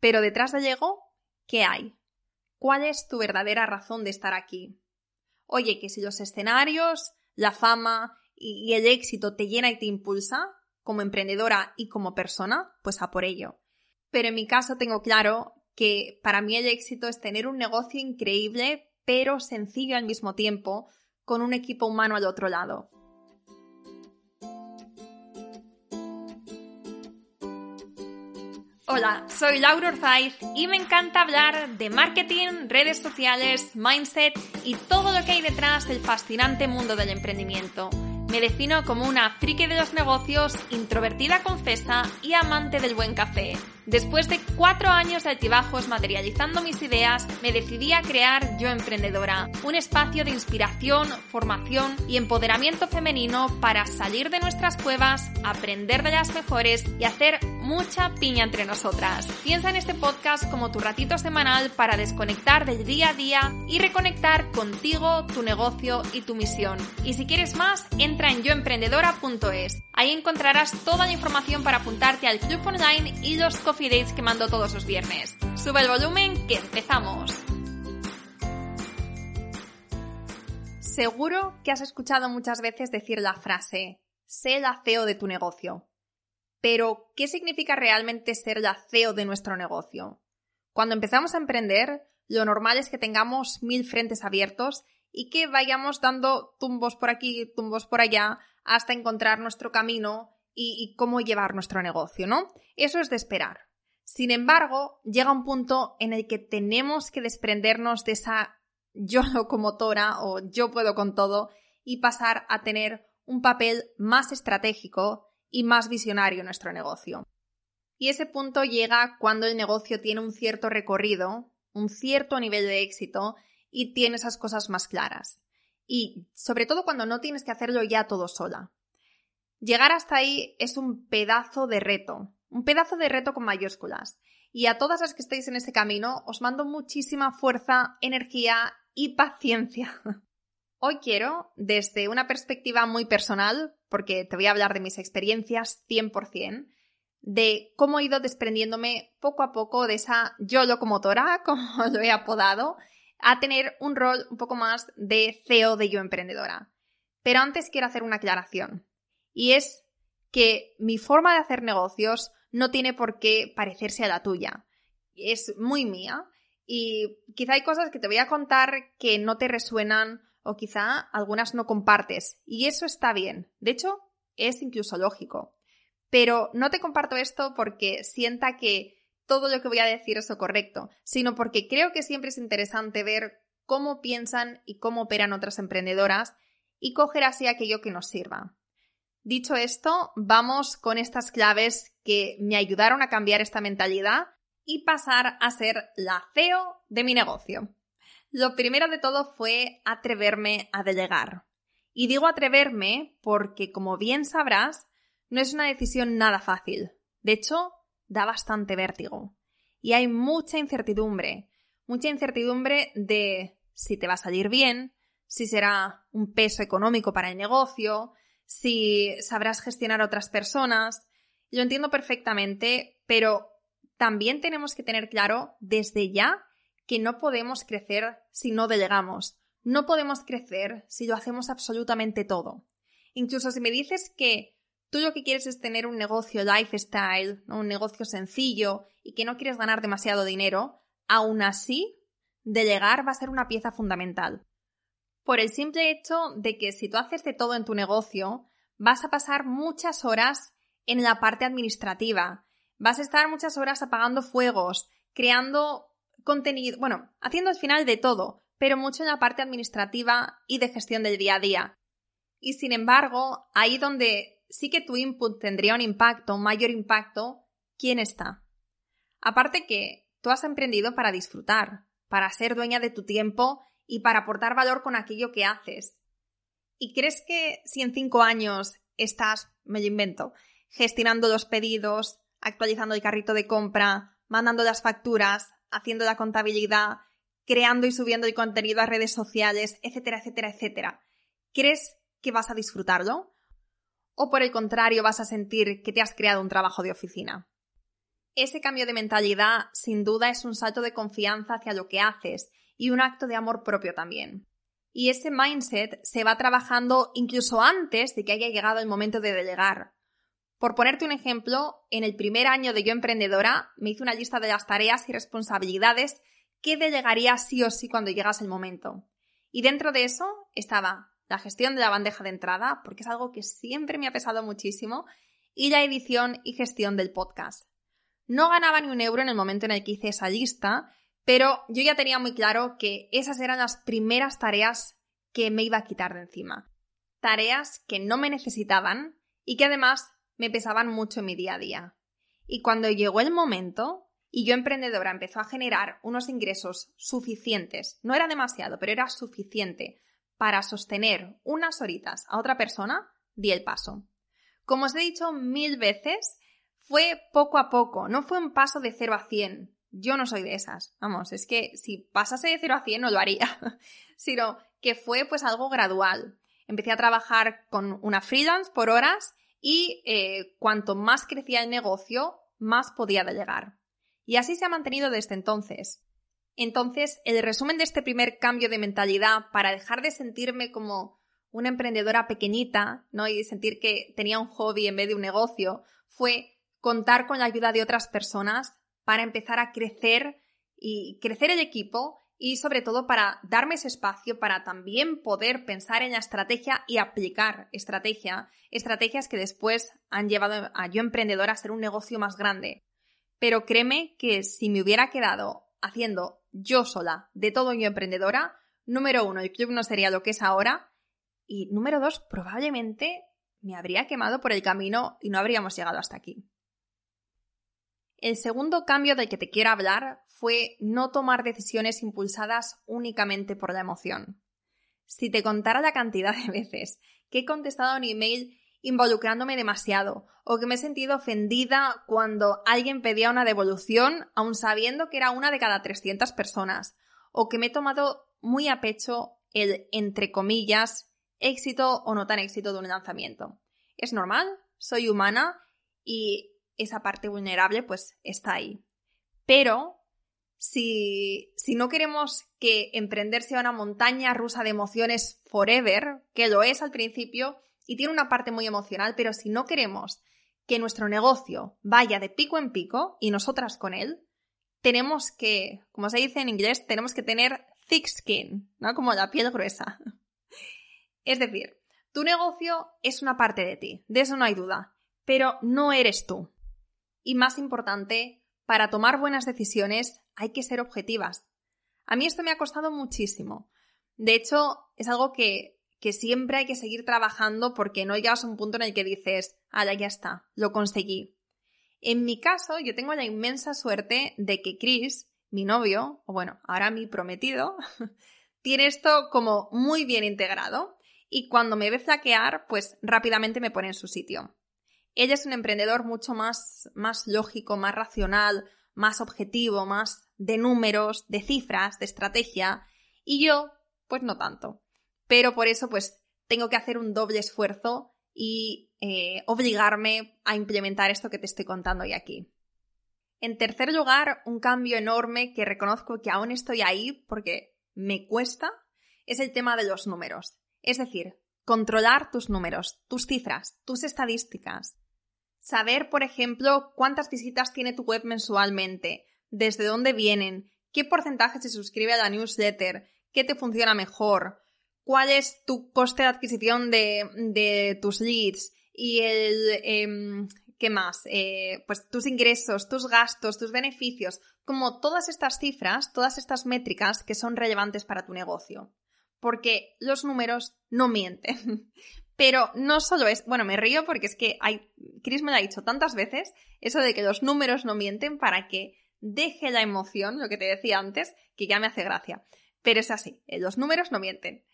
Pero detrás de Lego, ¿qué hay? ¿Cuál es tu verdadera razón de estar aquí? Oye, que si los escenarios, la fama y el éxito te llena y te impulsa, como emprendedora y como persona, pues a por ello. Pero en mi caso tengo claro que para mí el éxito es tener un negocio increíble, pero sencillo al mismo tiempo, con un equipo humano al otro lado. Hola, soy Laura Orzaiz y me encanta hablar de marketing, redes sociales, mindset y todo lo que hay detrás del fascinante mundo del emprendimiento. Me defino como una friki de los negocios, introvertida confesa y amante del buen café. Después de cuatro años de altibajos materializando mis ideas, me decidí a crear Yo Emprendedora, un espacio de inspiración, formación y empoderamiento femenino para salir de nuestras cuevas, aprender de las mejores y hacer mucha piña entre nosotras. Piensa en este podcast como tu ratito semanal para desconectar del día a día y reconectar contigo, tu negocio y tu misión. Y si quieres más, entra en yoemprendedora.es. Ahí encontrarás toda la información para apuntarte al club online y los coffee dates que mando todos los viernes. Sube el volumen que empezamos. Seguro que has escuchado muchas veces decir la frase, sé la CEO de tu negocio. Pero, ¿qué significa realmente ser la CEO de nuestro negocio? Cuando empezamos a emprender, lo normal es que tengamos mil frentes abiertos y que vayamos dando tumbos por aquí, tumbos por allá, hasta encontrar nuestro camino y, cómo llevar nuestro negocio, ¿no? Eso es de esperar. Sin embargo, llega un punto en el que tenemos que desprendernos de esa yo locomotora o yo puedo con todo y pasar a tener un papel más estratégico y más visionario nuestro negocio. Y ese punto llega cuando el negocio tiene un cierto recorrido, un cierto nivel de éxito y tiene esas cosas más claras. Y sobre todo cuando no tienes que hacerlo ya todo sola. Llegar hasta ahí es un pedazo de reto, un pedazo de reto con mayúsculas. Y a todas las que estéis en ese camino, os mando muchísima fuerza, energía y paciencia. Hoy quiero, desde una perspectiva muy personal, porque te voy a hablar de mis experiencias 100%, de cómo he ido desprendiéndome poco a poco de esa yo locomotora, como lo he apodado, a tener un rol un poco más de CEO de yo emprendedora. Pero antes quiero hacer una aclaración. Y es que mi forma de hacer negocios no tiene por qué parecerse a la tuya. Es muy mía y quizá hay cosas que te voy a contar que no te resuenan o quizá algunas no compartes y eso está bien. De hecho, es incluso lógico. Pero no te comparto esto porque sienta que todo lo que voy a decir es lo correcto, sino porque creo que siempre es interesante ver cómo piensan y cómo operan otras emprendedoras y coger así aquello que nos sirva. Dicho esto, vamos con estas claves que me ayudaron a cambiar esta mentalidad y pasar a ser la CEO de mi negocio. Lo primero de todo fue atreverme a delegar. Y digo atreverme porque, como bien sabrás, no es una decisión nada fácil. De hecho, da bastante vértigo. Y hay mucha incertidumbre. Mucha incertidumbre de si te va a salir bien, si será un peso económico para el negocio, si sabrás gestionar a otras personas. Lo entiendo perfectamente, pero también tenemos que tener claro desde ya que no podemos crecer si no delegamos. No podemos crecer si lo hacemos absolutamente todo. Incluso si me dices que tú lo que quieres es tener un negocio lifestyle, un negocio sencillo y que no quieres ganar demasiado dinero, aún así, delegar va a ser una pieza fundamental por el simple hecho de que si tú haces de todo en tu negocio, vas a pasar muchas horas en la parte administrativa, vas a estar muchas horas apagando fuegos, creando contenido, bueno, haciendo al final de todo, pero mucho en la parte administrativa y de gestión del día a día. Y sin embargo, ahí donde sí que tu input tendría un impacto, un mayor impacto, ¿quién está? Aparte que tú has emprendido para disfrutar, para ser dueña de tu tiempo y para aportar valor con aquello que haces. ¿Y crees que si en cinco años estás, me lo invento, gestionando los pedidos, actualizando el carrito de compra, mandando las facturas, haciendo la contabilidad, creando y subiendo el contenido a redes sociales, etcétera, etcétera, etcétera, ¿crees que vas a disfrutarlo? ¿O por el contrario vas a sentir que te has creado un trabajo de oficina? Ese cambio de mentalidad sin duda es un salto de confianza hacia lo que haces y un acto de amor propio también. Y ese mindset se va trabajando incluso antes de que haya llegado el momento de delegar. Por ponerte un ejemplo, en el primer año de Yo Emprendedora me hice una lista de las tareas y responsabilidades que delegaría sí o sí cuando llegase el momento. Y dentro de eso estaba la gestión de la bandeja de entrada, porque es algo que siempre me ha pesado muchísimo, y la edición y gestión del podcast. No ganaba ni un euro en el momento en el que hice esa lista, pero yo ya tenía muy claro que esas eran las primeras tareas que me iba a quitar de encima. Tareas que no me necesitaban y que además me pesaban mucho en mi día a día. Y cuando llegó el momento y yo emprendedora empezó a generar unos ingresos suficientes, no era demasiado, pero era suficiente para sostener unas horitas a otra persona, di el paso. Como os he dicho mil veces, fue poco a poco, no fue un paso de 0 a 100. Yo no soy de esas. Vamos, es que si pasase de 0 a 100 no lo haría, sino que fue pues algo gradual. Empecé a trabajar con una freelance por horas y eh, cuanto más crecía el negocio, más podía llegar. Y así se ha mantenido desde entonces. Entonces, el resumen de este primer cambio de mentalidad para dejar de sentirme como una emprendedora pequeñita, ¿no? Y sentir que tenía un hobby en vez de un negocio, fue contar con la ayuda de otras personas para empezar a crecer y crecer el equipo y sobre todo para darme ese espacio para también poder pensar en la estrategia y aplicar estrategia, estrategias que después han llevado a yo emprendedora a ser un negocio más grande. Pero créeme que si me hubiera quedado haciendo yo sola de todo yo emprendedora, número uno, el club no sería lo que es ahora y número dos, probablemente me habría quemado por el camino y no habríamos llegado hasta aquí. El segundo cambio del que te quiero hablar fue no tomar decisiones impulsadas únicamente por la emoción. Si te contara la cantidad de veces que he contestado un email involucrándome demasiado o que me he sentido ofendida cuando alguien pedía una devolución aun sabiendo que era una de cada 300 personas o que me he tomado muy a pecho el, entre comillas, éxito o no tan éxito de un lanzamiento. Es normal, soy humana y esa parte vulnerable pues está ahí. Pero si, si no queremos que emprender sea una montaña rusa de emociones forever, que lo es al principio y tiene una parte muy emocional, pero si no queremos que nuestro negocio vaya de pico en pico y nosotras con él, tenemos que, como se dice en inglés, tenemos que tener thick skin, ¿no? Como la piel gruesa. Es decir, tu negocio es una parte de ti, de eso no hay duda, pero no eres tú. Y más importante, para tomar buenas decisiones hay que ser objetivas. A mí esto me ha costado muchísimo. De hecho, es algo que, que siempre hay que seguir trabajando porque no llegas a un punto en el que dices, ah, ya está, lo conseguí. En mi caso, yo tengo la inmensa suerte de que Chris, mi novio, o bueno, ahora mi prometido, tiene esto como muy bien integrado y cuando me ve flaquear, pues rápidamente me pone en su sitio. Ella es un emprendedor mucho más, más lógico, más racional, más objetivo, más de números, de cifras, de estrategia, y yo, pues no tanto. Pero por eso, pues tengo que hacer un doble esfuerzo y eh, obligarme a implementar esto que te estoy contando hoy aquí. En tercer lugar, un cambio enorme que reconozco que aún estoy ahí porque me cuesta es el tema de los números. Es decir, controlar tus números, tus cifras, tus estadísticas. Saber, por ejemplo, cuántas visitas tiene tu web mensualmente, desde dónde vienen, qué porcentaje se suscribe a la newsletter, qué te funciona mejor, cuál es tu coste de adquisición de, tus leads y el... Em, ¿Qué más? Eh, pues tus ingresos, tus gastos, tus beneficios, como todas estas cifras, todas estas métricas que son relevantes para tu negocio. Porque los números no mienten. Pero no solo es, bueno, me río porque es que hay, Chris me lo ha dicho tantas veces, eso de que los números no mienten para que deje la emoción, lo que te decía antes, que ya me hace gracia. Pero es así, eh, los números no mienten.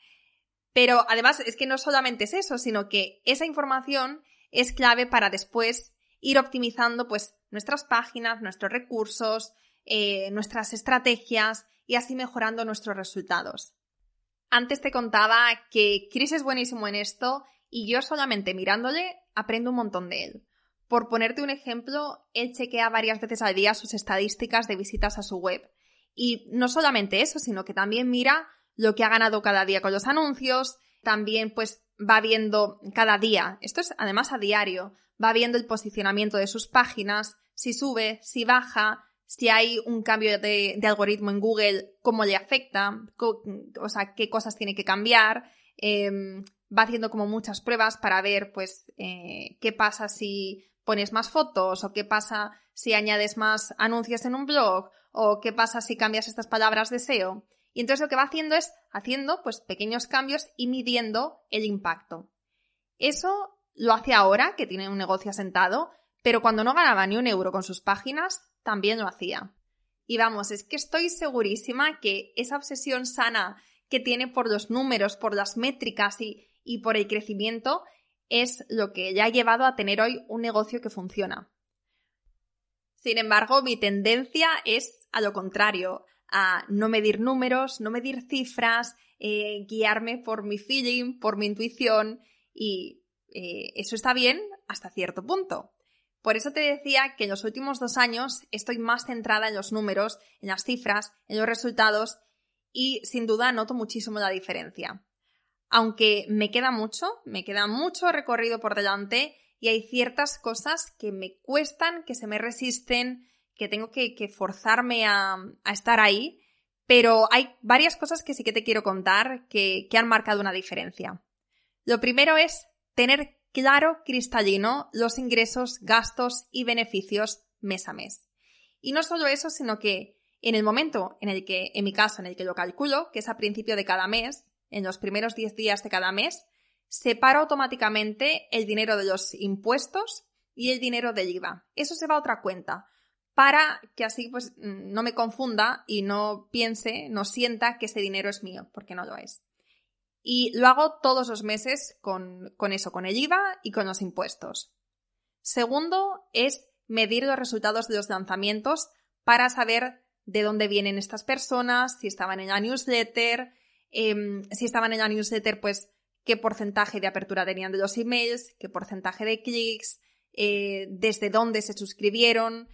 Pero además es que no solamente es eso, sino que esa información es clave para después ir optimizando pues nuestras páginas, nuestros recursos, eh, nuestras estrategias y así mejorando nuestros resultados. Antes te contaba que Chris es buenísimo en esto y yo solamente mirándole aprendo un montón de él. Por ponerte un ejemplo, él chequea varias veces al día sus estadísticas de visitas a su web. Y no solamente eso, sino que también mira lo que ha ganado cada día con los anuncios, también pues va viendo cada día, esto es además a diario, va viendo el posicionamiento de sus páginas, si sube, si baja, si hay un cambio de, algoritmo en Google, cómo le afecta, o sea, qué cosas tiene que cambiar. Em, va haciendo como muchas pruebas para ver, pues, eh, qué pasa si pones más fotos o qué pasa si añades más anuncios en un blog o qué pasa si cambias estas palabras de SEO. Y entonces lo que va haciendo es haciendo pues pequeños cambios y midiendo el impacto. Eso lo hace ahora, que tiene un negocio asentado, pero cuando no ganaba ni un euro con sus páginas, también lo hacía. Y vamos, es que estoy segurísima que esa obsesión sana que tiene por los números, por las métricas y, y por el crecimiento es lo que le ha llevado a tener hoy un negocio que funciona. Sin embargo, mi tendencia es a lo contrario, a no medir números, no medir cifras, eh, guiarme por mi feeling, por mi intuición y eh, eso está bien hasta cierto punto. Por eso te decía que en los últimos dos años estoy más centrada en los números, en las cifras, en los resultados y sin duda noto muchísimo la diferencia aunque me queda mucho, me queda mucho recorrido por delante y hay ciertas cosas que me cuestan, que se me resisten, que tengo que, forzarme a, estar ahí, pero hay varias cosas que sí que te quiero contar que, que han marcado una diferencia. Lo primero es tener claro, cristalino, los ingresos, gastos y beneficios mes a mes. Y no solo eso, sino que en el momento en el que, en mi caso, en el que lo calculo, que es a principio de cada mes, en los primeros 10 días de cada mes, separo automáticamente el dinero de los impuestos y el dinero del IVA. Eso se va a otra cuenta para que así pues no me confunda y no piense, no sienta que ese dinero es mío, porque no lo es. Y lo hago todos los meses con, con eso, con el IVA y con los impuestos. Segundo es medir los resultados de los lanzamientos para saber de dónde vienen estas personas, si estaban en la newsletter, Em, si estaban en la newsletter, pues qué porcentaje de apertura tenían de los emails, qué porcentaje de clics, eh, desde dónde se suscribieron,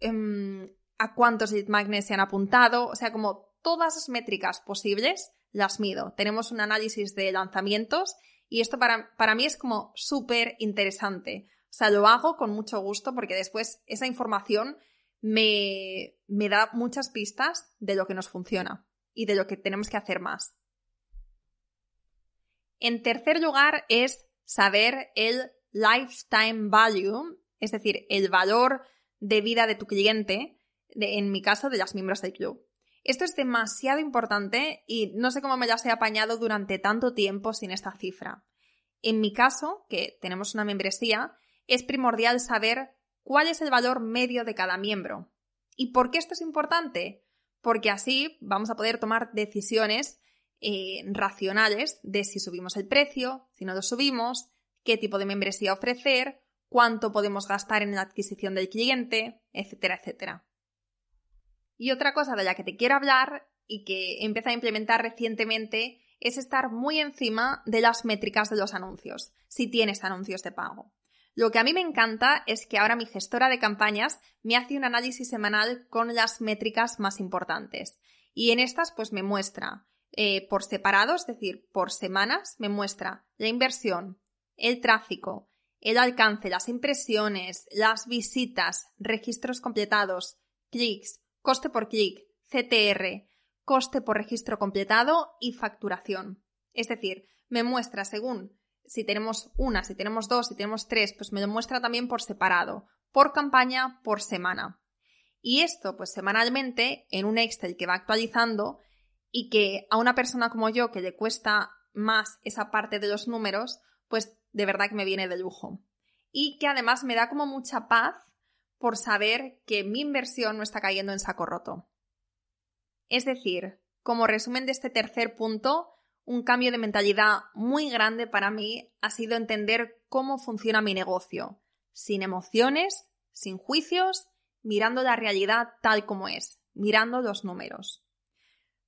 em, a cuántos lead magnets se han apuntado, o sea, como todas las métricas posibles las mido. Tenemos un análisis de lanzamientos y esto para, para mí es como súper interesante. O sea, lo hago con mucho gusto porque después esa información me, me da muchas pistas de lo que nos funciona y de lo que tenemos que hacer más. En tercer lugar es saber el lifetime value, es decir, el valor de vida de tu cliente, en mi caso de las miembros del club. Esto es demasiado importante y no sé cómo me las he apañado durante tanto tiempo sin esta cifra. En mi caso, que tenemos una membresía, es primordial saber cuál es el valor medio de cada miembro. ¿Y por qué esto es importante? Porque así vamos a poder tomar decisiones eh, racionales de si subimos el precio, si no lo subimos, qué tipo de membresía ofrecer, cuánto podemos gastar en la adquisición del cliente, etcétera, etcétera. Y otra cosa de la que te quiero hablar y que he empezado a implementar recientemente es estar muy encima de las métricas de los anuncios, si tienes anuncios de pago. Lo que a mí me encanta es que ahora mi gestora de campañas me hace un análisis semanal con las métricas más importantes. Y en estas pues me muestra eh, por separado, es decir, por semanas, me muestra la inversión, el tráfico, el alcance, las impresiones, las visitas, registros completados, clics, coste por clic, CTR, coste por registro completado y facturación. Es decir, me muestra según si tenemos una, si tenemos dos, si tenemos tres, pues me lo muestra también por separado, por campaña, por semana. Y esto, pues semanalmente, en un Excel que va actualizando y que a una persona como yo que le cuesta más esa parte de los números, pues de verdad que me viene de lujo. Y que además me da como mucha paz por saber que mi inversión no está cayendo en saco roto. Es decir, como resumen de este tercer punto, un cambio de mentalidad muy grande para mí ha sido entender cómo funciona mi negocio, sin emociones, sin juicios, mirando la realidad tal como es, mirando los números.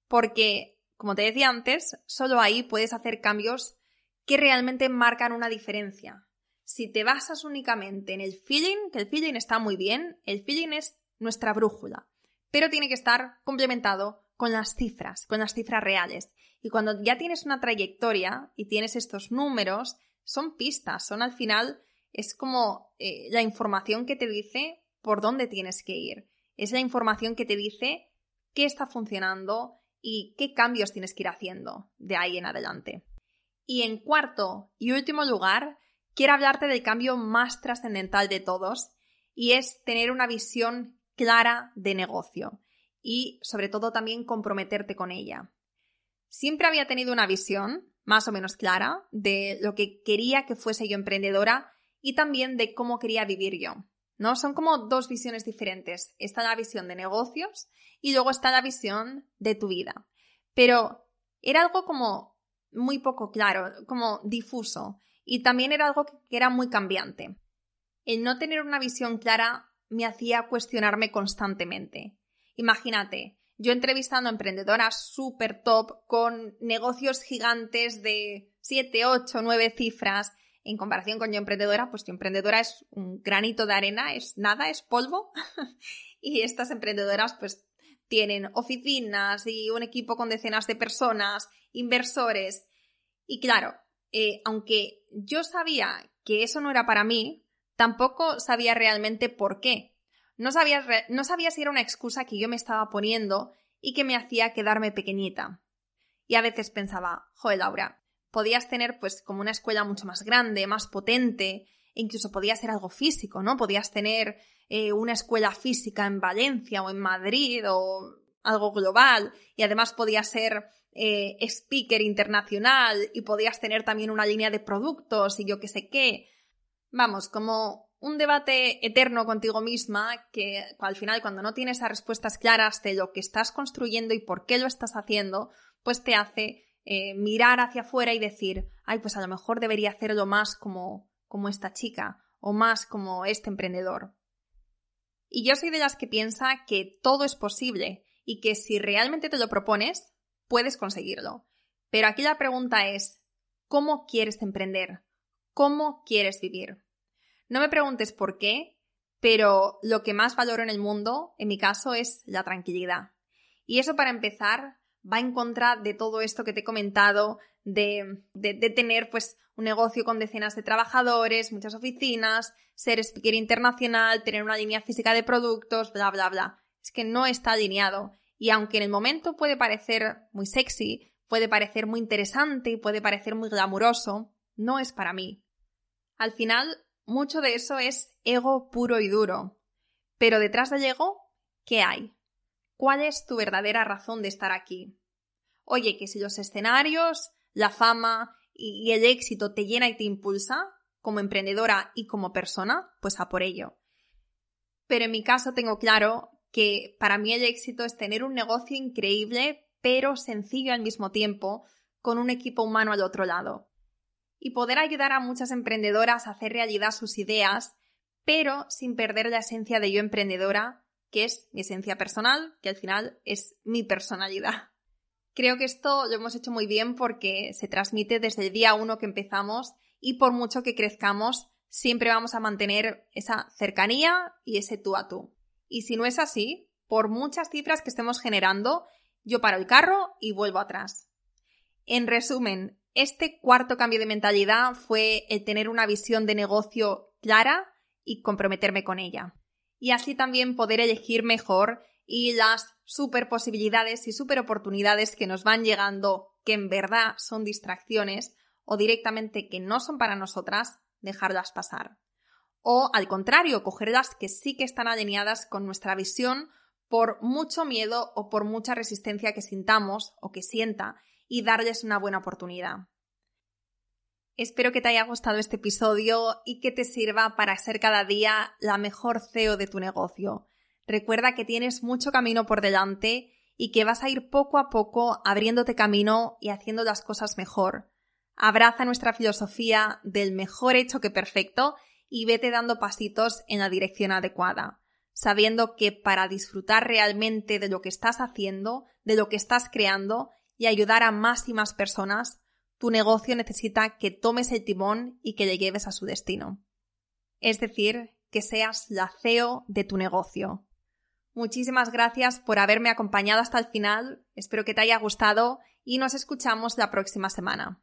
Porque, como te decía antes, solo ahí puedes hacer cambios que realmente marcan una diferencia. Si te basas únicamente en el feeling, que el feeling está muy bien, el feeling es nuestra brújula, pero tiene que estar complementado con las cifras, con las cifras reales. Y cuando ya tienes una trayectoria y tienes estos números, son pistas, son al final, es como eh, la información que te dice por dónde tienes que ir. Es la información que te dice qué está funcionando y qué cambios tienes que ir haciendo de ahí en adelante. Y en cuarto y último lugar, quiero hablarte del cambio más trascendental de todos y es tener una visión clara de negocio y sobre todo también comprometerte con ella. Siempre había tenido una visión más o menos clara de lo que quería que fuese yo emprendedora y también de cómo quería vivir yo. ¿No? Son como dos visiones diferentes. Está la visión de negocios y luego está la visión de tu vida. Pero era algo como muy poco claro, como difuso. Y también era algo que era muy cambiante. El no tener una visión clara me hacía cuestionarme constantemente. Imagínate, yo entrevistando a emprendedoras súper top con negocios gigantes de 7, 8, 9 cifras, en comparación con yo emprendedora, pues yo emprendedora es un granito de arena, es nada, es polvo. y estas emprendedoras pues tienen oficinas y un equipo con decenas de personas, inversores. Y claro, eh, aunque yo sabía que eso no era para mí, tampoco sabía realmente por qué. No sabía, no si era una excusa que yo me estaba poniendo y que me hacía quedarme pequeñita. Y a veces pensaba, joder, Laura, podías tener pues como una escuela mucho más grande, más potente, e incluso podía ser algo físico, ¿no? Podías tener eh, una escuela física en Valencia o en Madrid o algo global y además podías ser eh, speaker internacional y podías tener también una línea de productos y yo qué sé qué. Vamos, como un debate eterno contigo misma que al final cuando no tienes las respuestas claras de lo que estás construyendo y por qué lo estás haciendo, pues te hace eh, mirar hacia afuera y decir, ay, pues a lo mejor debería hacerlo más como, como esta chica o más como este emprendedor. Y yo soy de las que piensa que todo es posible y que si realmente te lo propones, puedes conseguirlo. Pero aquí la pregunta es, ¿cómo quieres emprender? ¿Cómo quieres vivir? No me preguntes por qué, pero lo que más valoro en el mundo, en mi caso, es la tranquilidad. Y eso para empezar va en contra de todo esto que te he comentado, de, tener pues un negocio con decenas de trabajadores, muchas oficinas, ser speaker internacional, tener una línea física de productos, bla, bla, bla. Es que no está alineado. Y aunque en el momento puede parecer muy sexy, puede parecer muy interesante y puede parecer muy glamuroso, no es para mí. Al final, mucho de eso es ego puro y duro. Pero detrás del ego, ¿qué hay? ¿Cuál es tu verdadera razón de estar aquí? Oye, que si los escenarios, la fama y el éxito te llena y te impulsa, como emprendedora y como persona, pues a por ello. Pero en mi caso tengo claro que para mí el éxito es tener un negocio increíble, pero sencillo al mismo tiempo, con un equipo humano al otro lado y poder ayudar a muchas emprendedoras a hacer realidad sus ideas, pero sin perder la esencia de yo emprendedora, que es mi esencia personal, que al final es mi personalidad. Creo que esto lo hemos hecho muy bien porque se transmite desde el día uno que empezamos y por mucho que crezcamos, siempre vamos a mantener esa cercanía y ese tú a tú. Y si no es así, por muchas cifras que estemos generando, yo paro el carro y vuelvo atrás. En resumen, este cuarto cambio de mentalidad fue el tener una visión de negocio clara y comprometerme con ella. Y así también poder elegir mejor y las super posibilidades y super oportunidades que nos van llegando, que en verdad son distracciones o directamente que no son para nosotras, dejarlas pasar. O al contrario, cogerlas que sí que están alineadas con nuestra visión por mucho miedo o por mucha resistencia que sintamos o que sienta y darles una buena oportunidad. Espero que te haya gustado este episodio y que te sirva para ser cada día la mejor CEO de tu negocio. Recuerda que tienes mucho camino por delante y que vas a ir poco a poco abriéndote camino y haciendo las cosas mejor. Abraza nuestra filosofía del mejor hecho que perfecto y vete dando pasitos en la dirección adecuada, sabiendo que para disfrutar realmente de lo que estás haciendo, de lo que estás creando y ayudar a más y más personas, tu negocio necesita que tomes el timón y que le lleves a su destino. Es decir, que seas la CEO de tu negocio. Muchísimas gracias por haberme acompañado hasta el final, espero que te haya gustado y nos escuchamos la próxima semana.